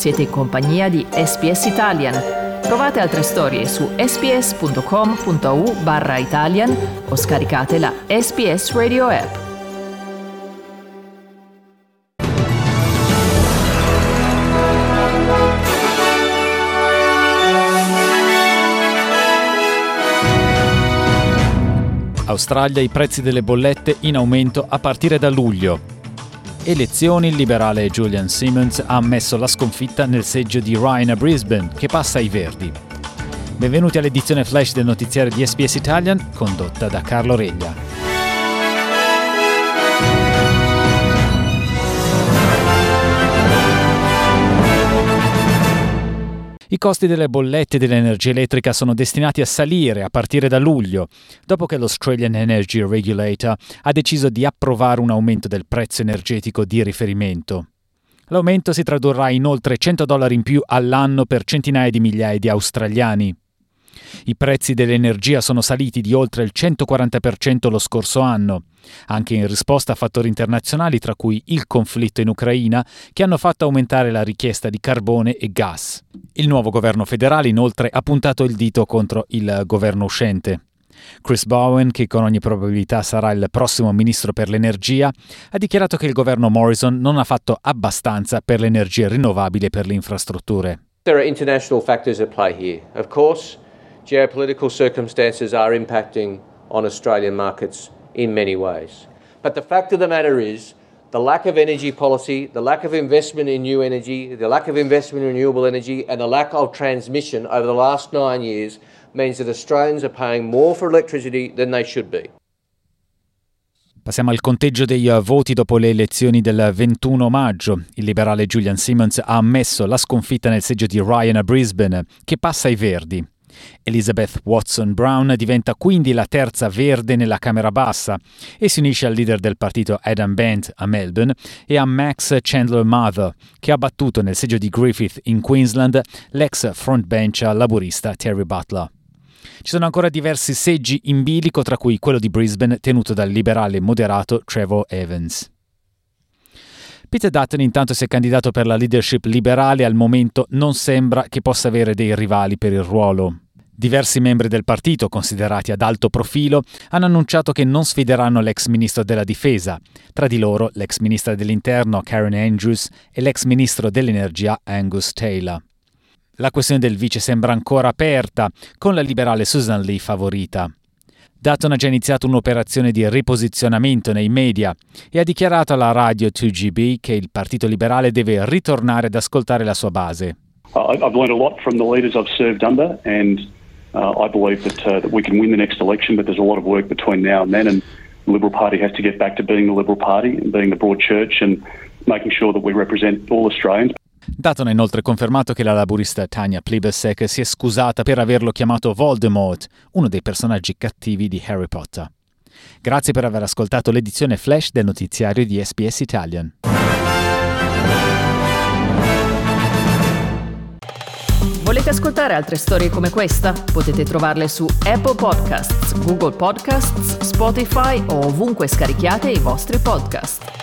Siete in compagnia di SPS Italian. Trovate altre storie su sps.com.au barra Italian o scaricate la SPS Radio app. Australia i prezzi delle bollette in aumento a partire da luglio. Elezioni, il liberale Julian Simmons ha ammesso la sconfitta nel seggio di Ryan a Brisbane, che passa ai Verdi. Benvenuti all'edizione flash del notiziario di SPS Italian, condotta da Carlo Reglia. I costi delle bollette dell'energia elettrica sono destinati a salire a partire da luglio, dopo che l'Australian Energy Regulator ha deciso di approvare un aumento del prezzo energetico di riferimento. L'aumento si tradurrà in oltre 100 dollari in più all'anno per centinaia di migliaia di australiani. I prezzi dell'energia sono saliti di oltre il 140% lo scorso anno, anche in risposta a fattori internazionali tra cui il conflitto in Ucraina, che hanno fatto aumentare la richiesta di carbone e gas. Il nuovo governo federale inoltre ha puntato il dito contro il governo uscente. Chris Bowen, che con ogni probabilità sarà il prossimo ministro per l'energia, ha dichiarato che il governo Morrison non ha fatto abbastanza per l'energia rinnovabile e per le infrastrutture. There are international factors at play here. Of course, geopolitical circumstances are impacting on Australian markets in many ways. But the fact of the matter is, the lack of energy policy, the lack of investment in new energy, the lack of investment in renewable energy, and the lack of transmission over the last nine years means that Australians are paying more for electricity than they should be. Passiamo al conteggio dei voti dopo le elezioni del 21 maggio. Il liberale Julian Simmons ha ammesso la sconfitta nel seggio di Ryan a Brisbane, che passa ai Verdi. Elizabeth Watson Brown diventa quindi la terza verde nella Camera Bassa e si unisce al leader del partito Adam Bent a Melbourne e a Max Chandler Mather, che ha battuto nel seggio di Griffith in Queensland l'ex frontbench laburista Terry Butler. Ci sono ancora diversi seggi in bilico, tra cui quello di Brisbane tenuto dal liberale moderato Trevor Evans. Peter Dutton intanto si è candidato per la leadership liberale e al momento non sembra che possa avere dei rivali per il ruolo. Diversi membri del partito, considerati ad alto profilo, hanno annunciato che non sfideranno l'ex ministro della difesa, tra di loro l'ex ministra dell'interno Karen Andrews e l'ex ministro dell'energia Angus Taylor. La questione del vice sembra ancora aperta, con la liberale Susan Lee favorita. Dutton ha già iniziato un'operazione di riposizionamento nei media e ha dichiarato alla radio 2GB che il Partito Liberale deve ritornare ad ascoltare la sua base. Uh, I've learned a lot from the leaders I've served under and uh, I believe that, uh, that we can win the next election but there's a lot of work between now and then and the Liberal Party has to get back to being the Liberal Party and being the broad church and making sure that we represent all Australians. Dutton ha inoltre confermato che la laburista Tanya Plibersek si è scusata per averlo chiamato Voldemort, uno dei personaggi cattivi di Harry Potter. Grazie per aver ascoltato l'edizione flash del notiziario di SBS Italian. Volete ascoltare altre storie come questa? Potete trovarle su Apple Podcasts, Google Podcasts, Spotify o ovunque scarichiate i vostri podcast.